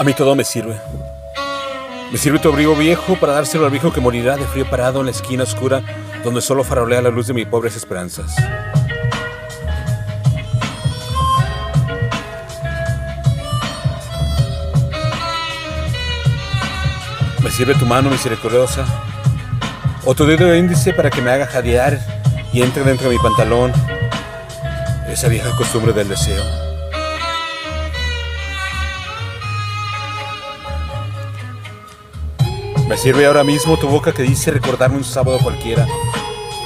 A mí todo me sirve. Me sirve tu abrigo viejo para dárselo al viejo que morirá de frío parado en la esquina oscura donde solo farolea la luz de mis pobres esperanzas. Me sirve tu mano misericordiosa o tu dedo índice para que me haga jadear y entre dentro de mi pantalón esa vieja costumbre del deseo. Me sirve ahora mismo tu boca que dice recordarme un sábado cualquiera,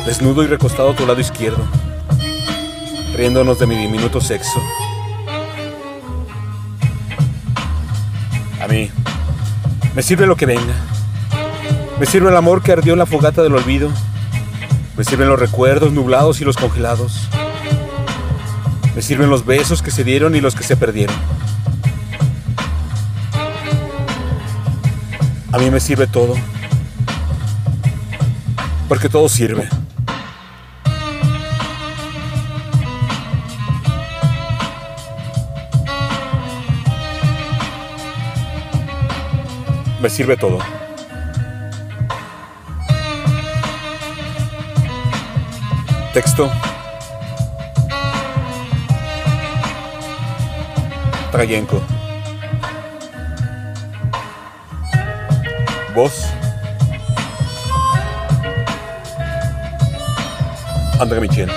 desnudo y recostado a tu lado izquierdo, riéndonos de mi diminuto sexo. A mí, me sirve lo que venga. Me sirve el amor que ardió en la fogata del olvido. Me sirven los recuerdos nublados y los congelados. Me sirven los besos que se dieron y los que se perdieron. A mí me sirve todo. Porque todo sirve. Me sirve todo. Texto. Trayenko. Voz. André Michel.